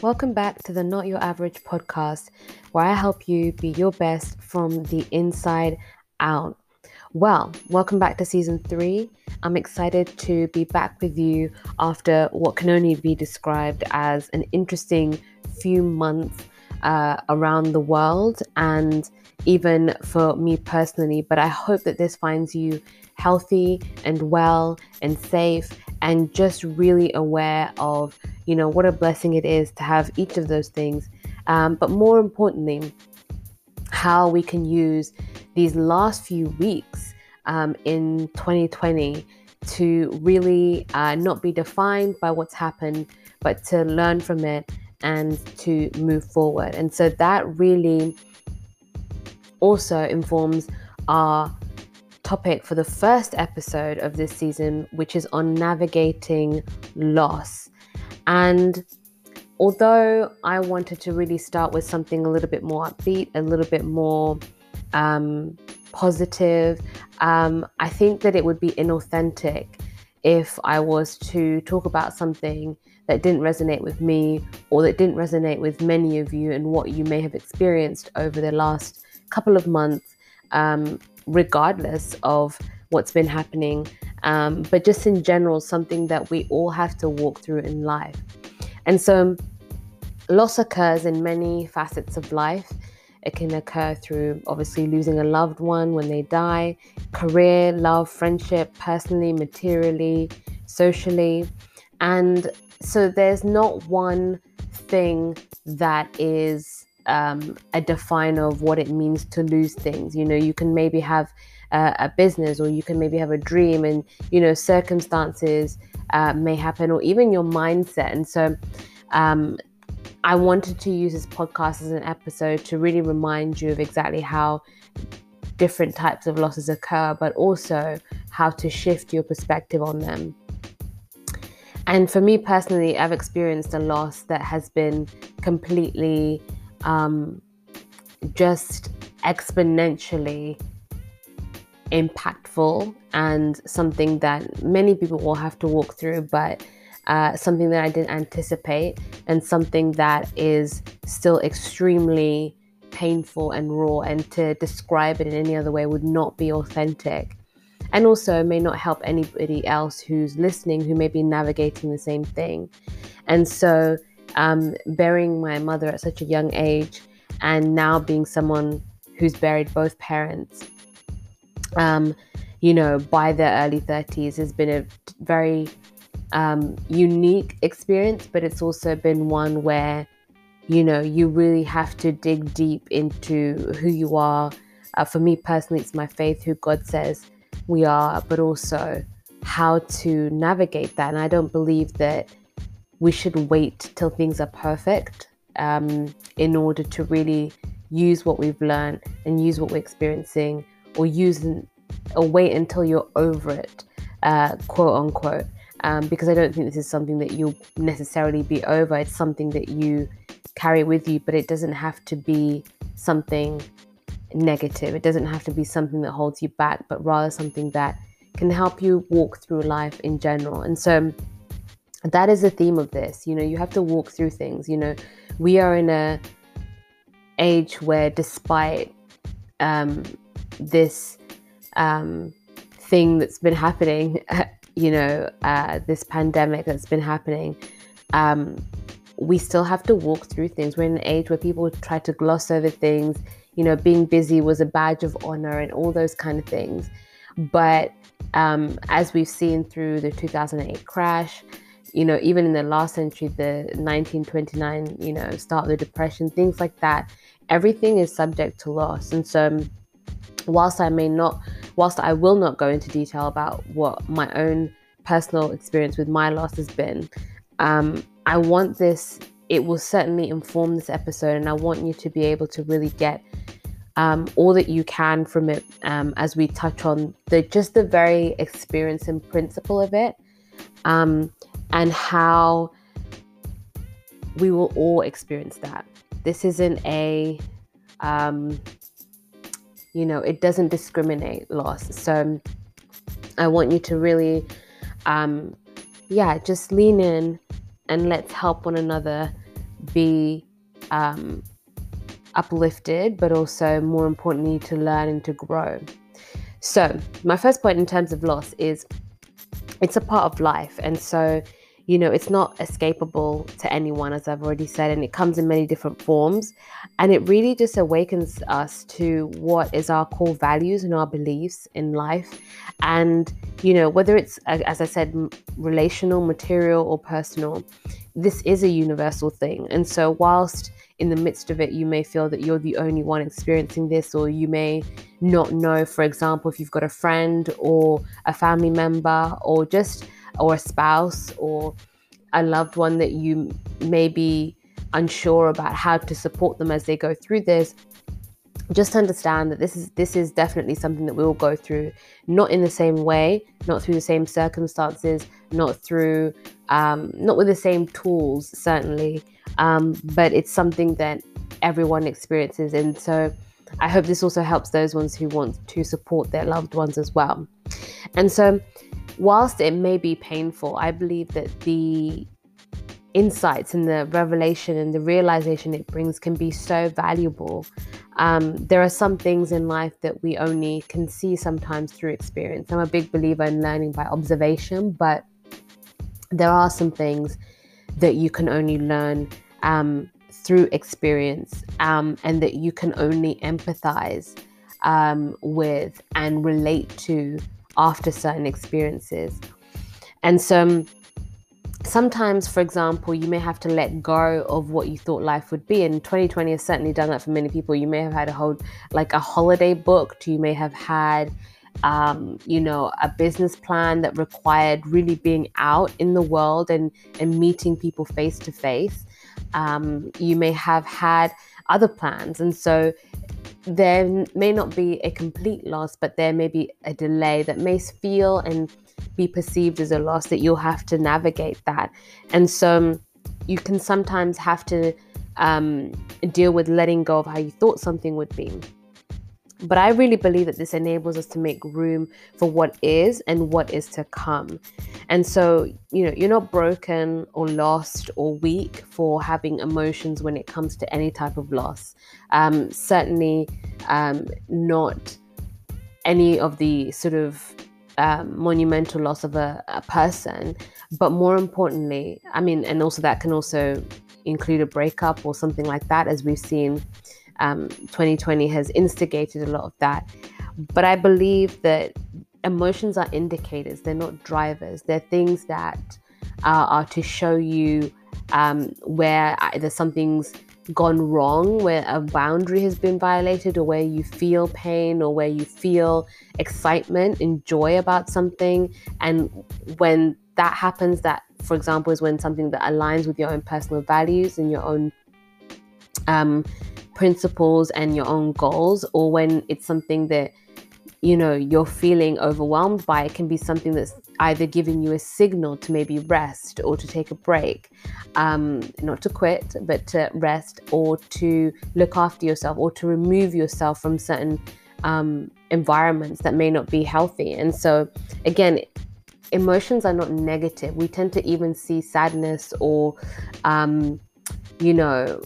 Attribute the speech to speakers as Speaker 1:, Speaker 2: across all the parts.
Speaker 1: Welcome back to the Not Your Average podcast, where I help you be your best from the inside out. Well, welcome back to season three. I'm excited to be back with you after what can only be described as an interesting few months uh, around the world and even for me personally. But I hope that this finds you healthy and well and safe and just really aware of, you know, what a blessing it is to have each of those things. Um, but more importantly, how we can use these last few weeks um, in 2020 to really uh, not be defined by what's happened, but to learn from it and to move forward. And so that really also informs our topic for the first episode of this season, which is on navigating loss. And although I wanted to really start with something a little bit more upbeat, a little bit more um, positive, um, I think that it would be inauthentic if I was to talk about something that didn't resonate with me or that didn't resonate with many of you and what you may have experienced over the last couple of months, um, regardless of what's been happening. Um, but just in general, something that we all have to walk through in life. And so, loss occurs in many facets of life. It can occur through obviously losing a loved one when they die, career, love, friendship, personally, materially, socially. And so there's not one thing that is um, a definer of what it means to lose things. You know, you can maybe have uh, a business or you can maybe have a dream, and you know, circumstances uh, may happen, or even your mindset. And so, um, I wanted to use this podcast as an episode to really remind you of exactly how different types of losses occur, but also how to shift your perspective on them. And for me personally, I've experienced a loss that has been completely um, just exponentially impactful and something that many people will have to walk through, but uh, something that I didn't anticipate and something that is still extremely painful and raw. And to describe it in any other way would not be authentic. And also may not help anybody else who's listening who may be navigating the same thing. And so um, burying my mother at such a young age and now being someone who's buried both parents, um, you know, by the early 30s has been a very um, unique experience, but it's also been one where, you know, you really have to dig deep into who you are. Uh, for me personally, it's my faith, who God says we are, but also how to navigate that. And I don't believe that we should wait till things are perfect um, in order to really use what we've learned and use what we're experiencing or use or wait until you're over it, uh, quote unquote. Um, because I don't think this is something that you'll necessarily be over. It's something that you carry with you, but it doesn't have to be something negative. It doesn't have to be something that holds you back, but rather something that can help you walk through life in general. And so, that is the theme of this. You know, you have to walk through things. You know, we are in a age where, despite um, this um, thing that's been happening, you know, uh, this pandemic that's been happening, um, we still have to walk through things. We're in an age where people try to gloss over things. You know, being busy was a badge of honor and all those kind of things. But um, as we've seen through the 2008 crash, you know, even in the last century, the 1929, you know, start of the Depression, things like that, everything is subject to loss. And so, whilst I may not, whilst I will not go into detail about what my own personal experience with my loss has been, um, I want this, it will certainly inform this episode, and I want you to be able to really get. Um, all that you can from it um, as we touch on the just the very experience and principle of it um, and how we will all experience that. This isn't a, um, you know, it doesn't discriminate loss. So I want you to really, um, yeah, just lean in and let's help one another be um, uplifted, but also more importantly, to learn and to grow. So, my first point in terms of loss is it's a part of life. And so, you know, it's not escapable to anyone, as I've already said, and it comes in many different forms. And it really just awakens us to what is our core values and our beliefs in life. And, you know, whether it's, as I said, relational, material, or personal, this is a universal thing. And so, whilst in the midst of it, you may feel that you're the only one experiencing this, or you may not know, for example, if you've got a friend or a family member or just or a spouse or a loved one that you may be unsure about how to support them as they go through this just understand that this is this is definitely something that we will go through not in the same way not through the same circumstances not through um, not with the same tools certainly um, but it's something that everyone experiences. And so i hope this also helps those ones who want to support their loved ones as well. And so whilst it may be painful, I believe that the insights and the revelation and the realization it brings can be so valuable. Um, there are some things in life that we only can see sometimes through experience. I'm a big believer in learning by observation, but there are some things that you can only learn um, through experience um, and that you can only empathize um, with and relate to after certain experiences. And so um, sometimes, for example, you may have to let go of what you thought life would be. And 2020 has certainly done that for many people. You may have had a whole, like a holiday booked, you may have had. Um, you know, a business plan that required really being out in the world and, and meeting people face to face. You may have had other plans. And so there may not be a complete loss, but there may be a delay that may feel and be perceived as a loss that you'll have to navigate that. And so um, you can sometimes have to um, deal with letting go of how you thought something would be. But I really believe that this enables us to make room for what is and what is to come. And so, you know, you're not broken or lost or weak for having emotions when it comes to any type of loss. Um, certainly um, not any of the sort of um, monumental loss of a, a person. But more importantly, I mean, and also that can also include a breakup or something like that, as we've seen um, 2020 has instigated a lot of that. But I believe that emotions are indicators, they're not drivers. They're things that uh, are to show you um, where either something's gone wrong, where a boundary has been violated, or where you feel pain, or where you feel excitement and joy about something. And when that happens, that, for example, is when something that aligns with your own personal values and your own um, principles and your own goals, or when it's something that you know you're feeling overwhelmed by, it can be something that's either giving you a signal to maybe rest or to take a break, um, not to quit, but to rest or to look after yourself or to remove yourself from certain um, environments that may not be healthy. And so, again, emotions are not negative. We tend to even see sadness or um, you know,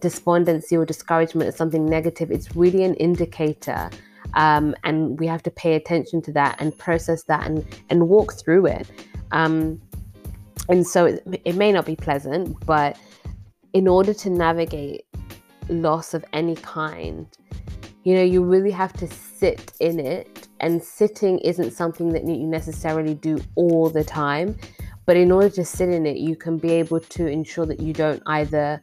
Speaker 1: despondency or discouragement as something negative. It's really an indicator. Um, and we have to pay attention to that and process that and, and walk through it. Um, and so it, it may not be pleasant, but in order to navigate loss of any kind, you know, you really have to sit in it. And sitting isn't something that you necessarily do all the time. But in order to sit in it, you can be able to ensure that you don't either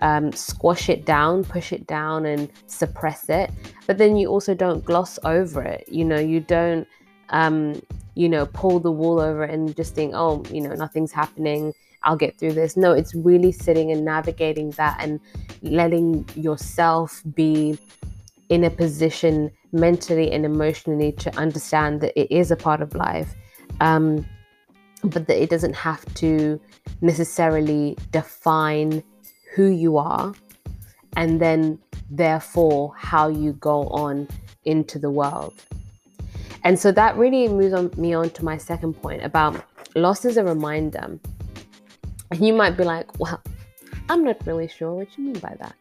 Speaker 1: um, squash it down, push it down, and suppress it. But then you also don't gloss over it. You know, you don't, um, you know, pull the wool over it and just think, oh, you know, nothing's happening. I'll get through this. No, it's really sitting and navigating that and letting yourself be in a position mentally and emotionally to understand that it is a part of life. Um, but that it doesn't have to necessarily define who you are and then therefore how you go on into the world. And so that really moves on, me on to my second point about loss as a reminder. And you might be like, well, I'm not really sure what you mean by that.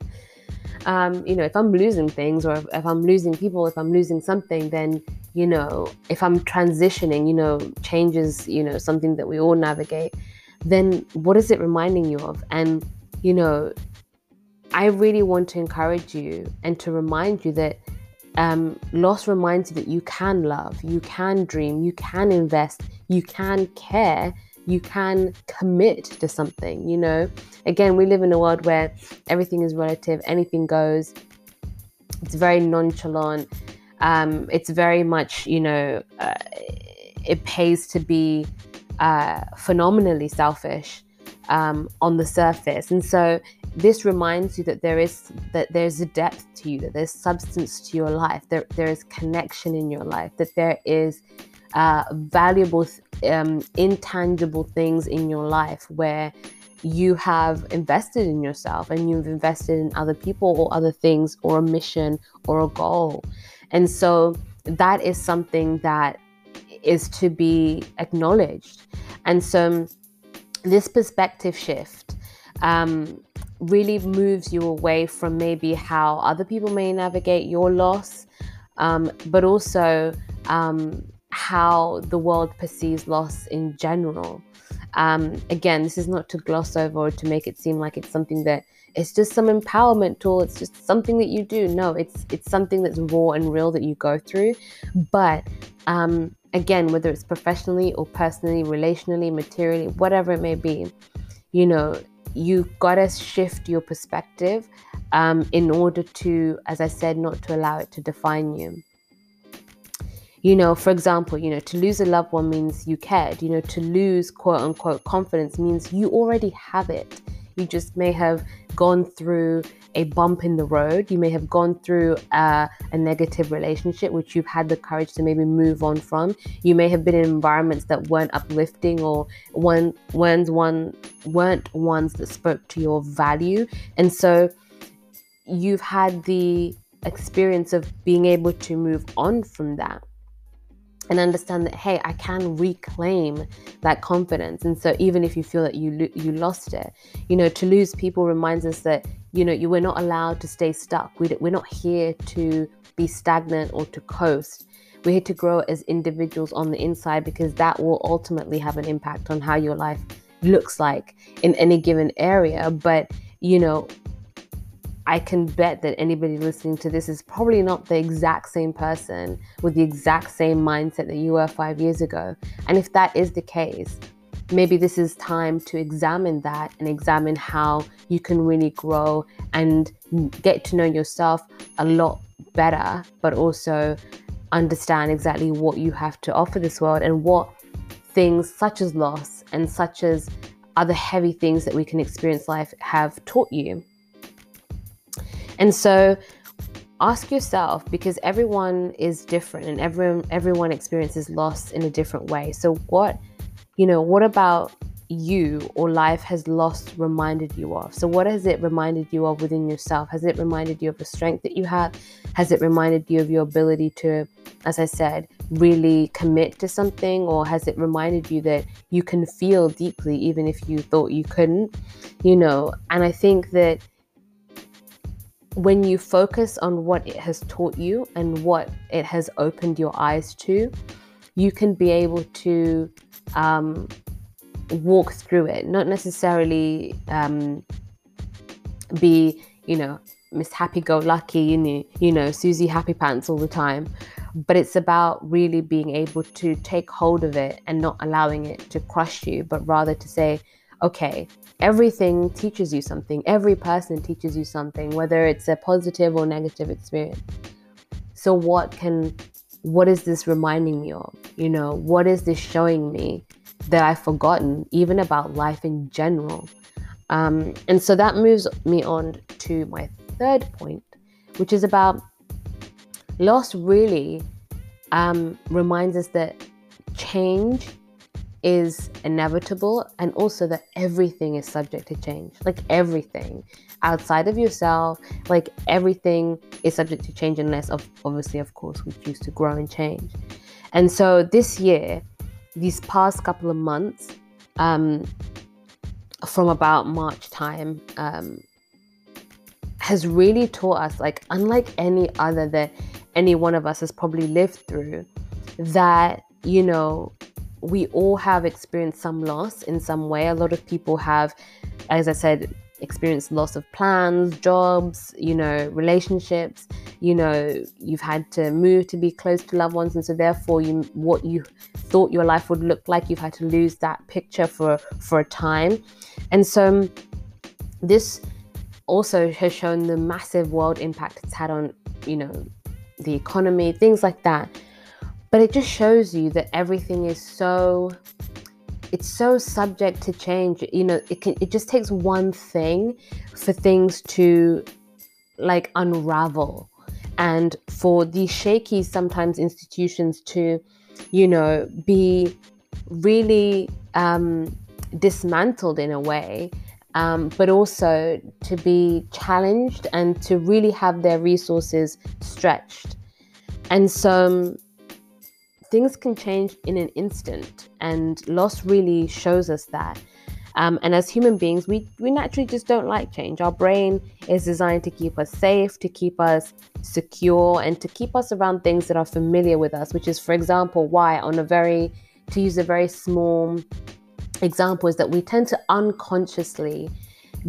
Speaker 1: Um, you know, if I'm losing things or if, if I'm losing people, if I'm losing something, then, you know, if I'm transitioning, you know, changes, you know, something that we all navigate, then what is it reminding you of? And, you know, I really want to encourage you and to remind you that um, loss reminds you that you can love, you can dream, you can invest, you can care, you can commit to something. You know, again, we live in a world where everything is relative, anything goes. It's very nonchalant. Um, it's very much, you know, uh, it pays to be uh, phenomenally selfish um, on the surface, and so this reminds you that there is that there's a depth to you that there's substance to your life. There, there is connection in your life that there is uh, valuable um, intangible things in your life where you have invested in yourself and you've invested in other people or other things or a mission or a goal. And so that is something that is to be acknowledged. And so this perspective shift um, really moves you away from maybe how other people may navigate your loss, um, but also um, how the world perceives loss in general. Um, again, this is not to gloss over or to make it seem like it's something that it's just some empowerment tool. It's just something that you do. No, it's it's something that's raw and real that you go through. But um, again, whether it's professionally or personally, relationally, materially, whatever it may be, you know, you gotta shift your perspective um, in order to, as I said, not to allow it to define you. You know, for example, you know, to lose a loved one means you cared. You know, to lose quote unquote confidence means you already have it. You just may have gone through a bump in the road. You may have gone through a, a, negative relationship, which you've had the courage to maybe move on from. You may have been in environments that weren't uplifting or weren't, one, weren't ones that spoke to your value. And so you've had the experience of being able to move on from that and understand that hey i can reclaim that confidence. And so even if you feel that you you lost it you know to lose people reminds us that you know you we're not allowed to stay stuck. We, we're not here to be stagnant or to coast. We're here to grow as individuals on the inside because that will ultimately have an impact on how your life looks like in any given area. But you know I can bet that anybody listening to this is probably not the exact same person with the exact same mindset that you were five years ago. And if that is the case, maybe this is time to examine that and examine how you can really grow and get to know yourself a lot better, but also understand exactly what you have to offer this world and what things such as loss and such as other heavy things that we can experience life have taught you. And so ask yourself because everyone is different and everyone everyone experiences loss in a different way. So what, you know, what about you or life has lost reminded you of? So, what has it reminded you of within yourself? Has it reminded you of the strength that you have? Has it reminded you of your ability to, as I said, really commit to something? Or has it reminded you that you can feel deeply even if you thought you couldn't? You know, and I think that when you focus on what it has taught you and what it has opened your eyes to, you can be able to um, walk through it, not necessarily um, be, you know, Miss Happy Go Lucky, you know, you know, Susie Happy Pants all the time. But it's about really being able to take hold of it and not allowing it to crush you, but rather to say, okay, everything teaches you something. Every person teaches you something, whether it's a positive or negative experience. So what can what is this reminding me of? You know, what is this showing me that I've forgotten, even about life in general? Um, and so that moves me on to my third point, which is about loss really um, reminds us that change is inevitable and also that everything is subject to change. Like everything outside of yourself, like everything is subject to change unless of obviously of course we choose to grow and change. And so this year, these past couple of months, um, from about March time um, has really taught us, like, unlike any other that any one of us has probably lived through, that, you know, we all have experienced some loss in some way. A lot of people have, as I said, experienced loss of plans, jobs, you know, relationships. You know, you've had to move to be close to loved ones, and so therefore, you what you thought your life would look like, you've had to lose that picture for for a time, and so this also has shown the massive world impact it's had on, you know, the economy, things like that. But it just shows you that everything is so it's so subject to change. You know, it can it just takes one thing for things to like unravel and for these shaky sometimes institutions to you know be really um, dismantled in a way um, but also to be challenged and to really have their resources stretched and so um, things can change in an instant, and loss really shows us that. Um, and as human beings, we, we naturally just don't like change. Our brain is designed to keep us safe, to keep us secure, and to keep us around things that are familiar with us, which is, for example, why, on a very, to use a very small example, is that we tend to unconsciously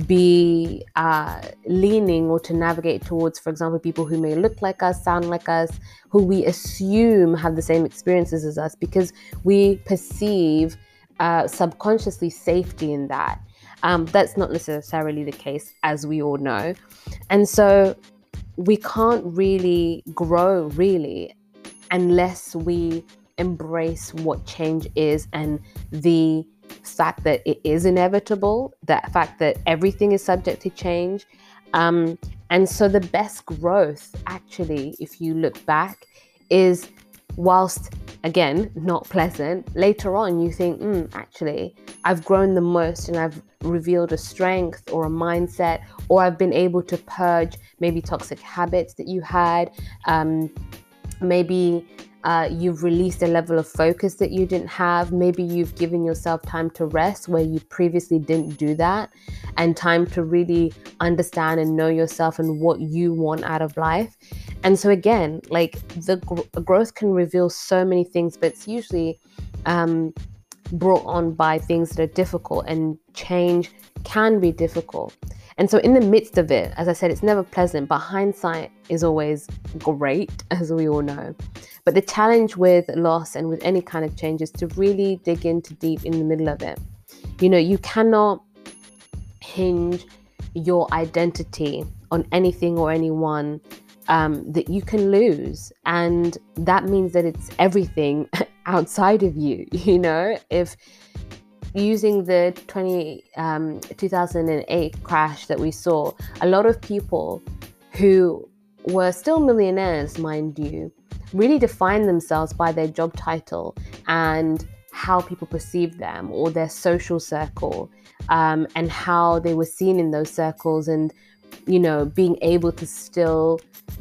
Speaker 1: be uh, leaning or to navigate towards, for example, people who may look like us, sound like us, who we assume have the same experiences as us because we perceive uh, subconsciously safety in that. Um, that's not necessarily the case, as we all know. And so we can't really grow, really, unless we embrace what change is and the fact that it is inevitable, that fact that everything is subject to change. Um, and so the best growth, actually, if you look back, is whilst again not pleasant, later on you think, mm, actually, I've grown the most and I've revealed a strength or a mindset, or I've been able to purge maybe toxic habits that you had. Um, maybe uh, you've released a level of focus that you didn't have. Maybe you've given yourself time to rest where you previously didn't do that, and time to really understand and know yourself and what you want out of life. And so, again, like the gr- growth can reveal so many things, but it's usually um, brought on by things that are difficult, and change can be difficult. And so, in the midst of it, as I said, it's never pleasant, but hindsight is always great, as we all know. But the challenge with loss and with any kind of change is to really dig into deep in the middle of it. You know, you cannot hinge your identity on anything or anyone um, that you can lose. And that means that it's everything outside of you. You know, if using the 20, um, 2008 crash that we saw, a lot of people who were still millionaires, mind you, really defined themselves by their job title and how people perceive them or their social circle um, and how they were seen in those circles and you know being able to still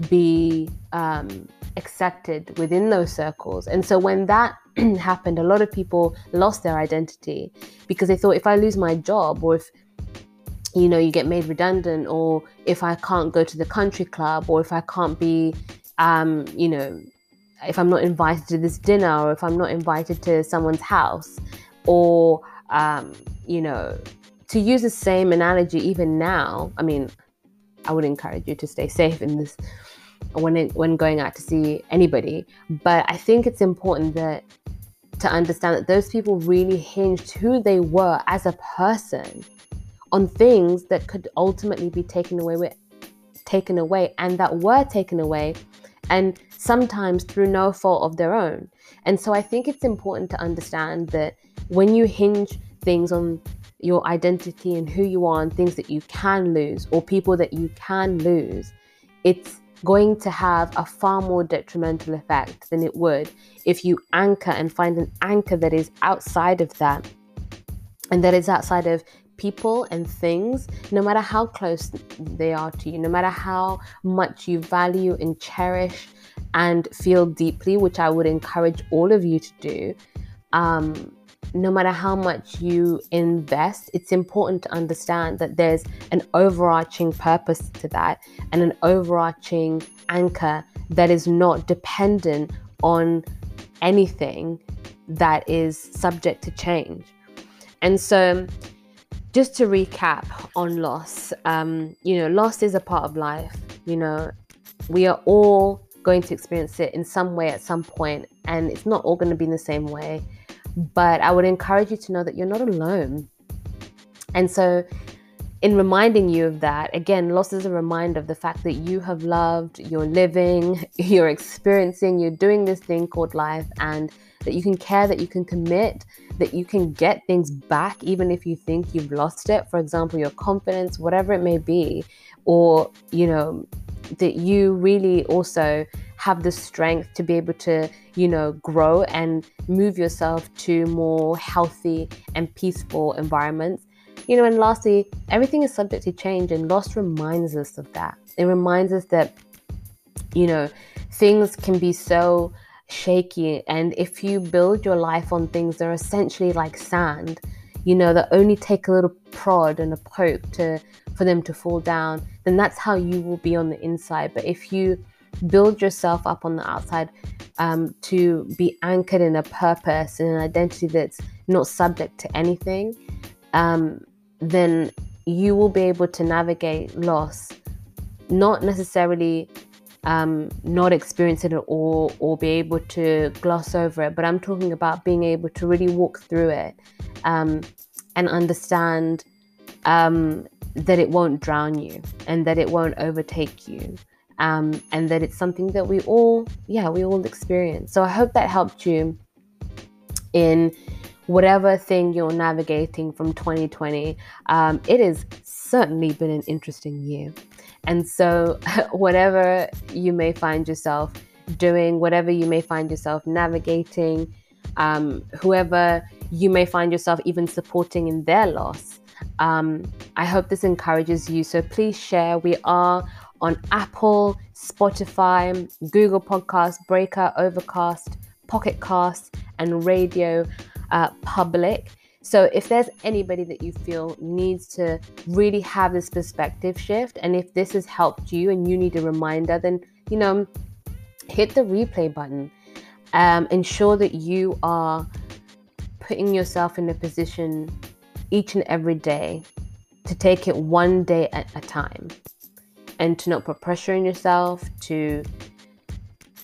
Speaker 1: be um, accepted within those circles. And so when that happened, a lot of people lost their identity because they thought if I lose my job or if you know you get made redundant or if I can't go to the country club or if I can't be um, you know if I'm not invited to this dinner or if I'm not invited to someone's house or um, you know to use the same analogy even now I mean I would encourage you to stay safe in this when it, when going out to see anybody but I think it's important that to understand that those people really hinged who they were as a person on things that could ultimately be taken away with, taken away and that were taken away and sometimes through no fault of their own. And so I think it's important to understand that when you hinge things on your identity and who you are and things that you can lose or people that you can lose, it's going to have a far more detrimental effect than it would if you anchor and find an anchor that is outside of that and that is outside of people and things, no matter how close they are to you, no matter how much you value and cherish and feel deeply, which I would encourage all of you to do. um, no matter how much you invest, it's important to understand that there's an overarching purpose to that and an overarching anchor that is not dependent on anything that is subject to change. And so, just to recap on loss, um, you know, loss is a part of life. You know, we are all going to experience it in some way at some point, and it's not all going to be in the same way. But I would encourage you to know that you're not alone. And so, in reminding you of that, again, loss is a reminder of the fact that you have loved, you're living, you're experiencing, you're doing this thing called life, and that you can care, that you can commit, that you can get things back, even if you think you've lost it. For example, your confidence, whatever it may be, or, you know, that you really also have the strength to be able to, you know, grow and move yourself to more healthy and peaceful environments. You know, and lastly, everything is subject to change, and loss reminds us of that. It reminds us that, you know, things can be so shaky, and if you build your life on things that are essentially like sand, you know, that only take a little prod and a poke to for them to fall down, then that's how you will be on the inside. But if you build yourself up on the outside um, to be anchored in a purpose and an identity that's not subject to anything, um, then you will be able to navigate loss, not necessarily um, not experience it at all or be able to gloss over it, but I'm talking about being able to really walk through it um, and understand um, that it won't drown you and that it won't overtake you um, and that it's something that we all, yeah, we all experience. So I hope that helped you in whatever thing you're navigating from 2020. Um, it has certainly been an interesting year. And so, whatever you may find yourself doing, whatever you may find yourself navigating, um, whoever you may find yourself even supporting in their loss, um, I hope this encourages you. So please share. We are on Apple, Spotify, Google Podcast, Breaker, Overcast, Pocket Cast, and Radio uh, Public. So, if there's anybody that you feel needs to really have this perspective shift, and if this has helped you and you need a reminder, then, you know, hit the replay button. Um, ensure that you are putting yourself in a position each and every day to take it one day at a time and to not put pressure on yourself to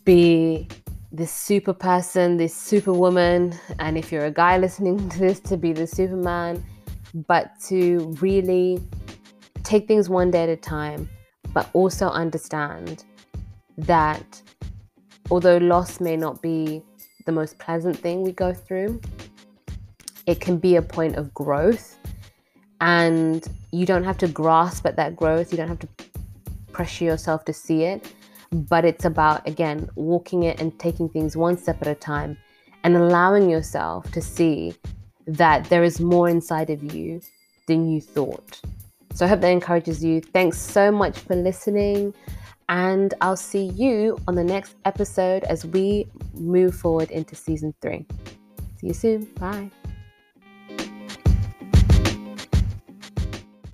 Speaker 1: be this super person, this superwoman, and if you're a guy listening to this, to be the superman, but to really take things one day at a time, but also understand that although loss may not be the most pleasant thing we go through, it can be a point of growth. And you don't have to grasp at that growth, you don't have to pressure yourself to see it, but it's about, again, walking it and taking things one step at a time and allowing yourself to see that there is more inside of you than you thought. So I hope that encourages you. Thanks so much for listening. And I'll see you on the next episode as we move forward into season three. See you soon. Bye.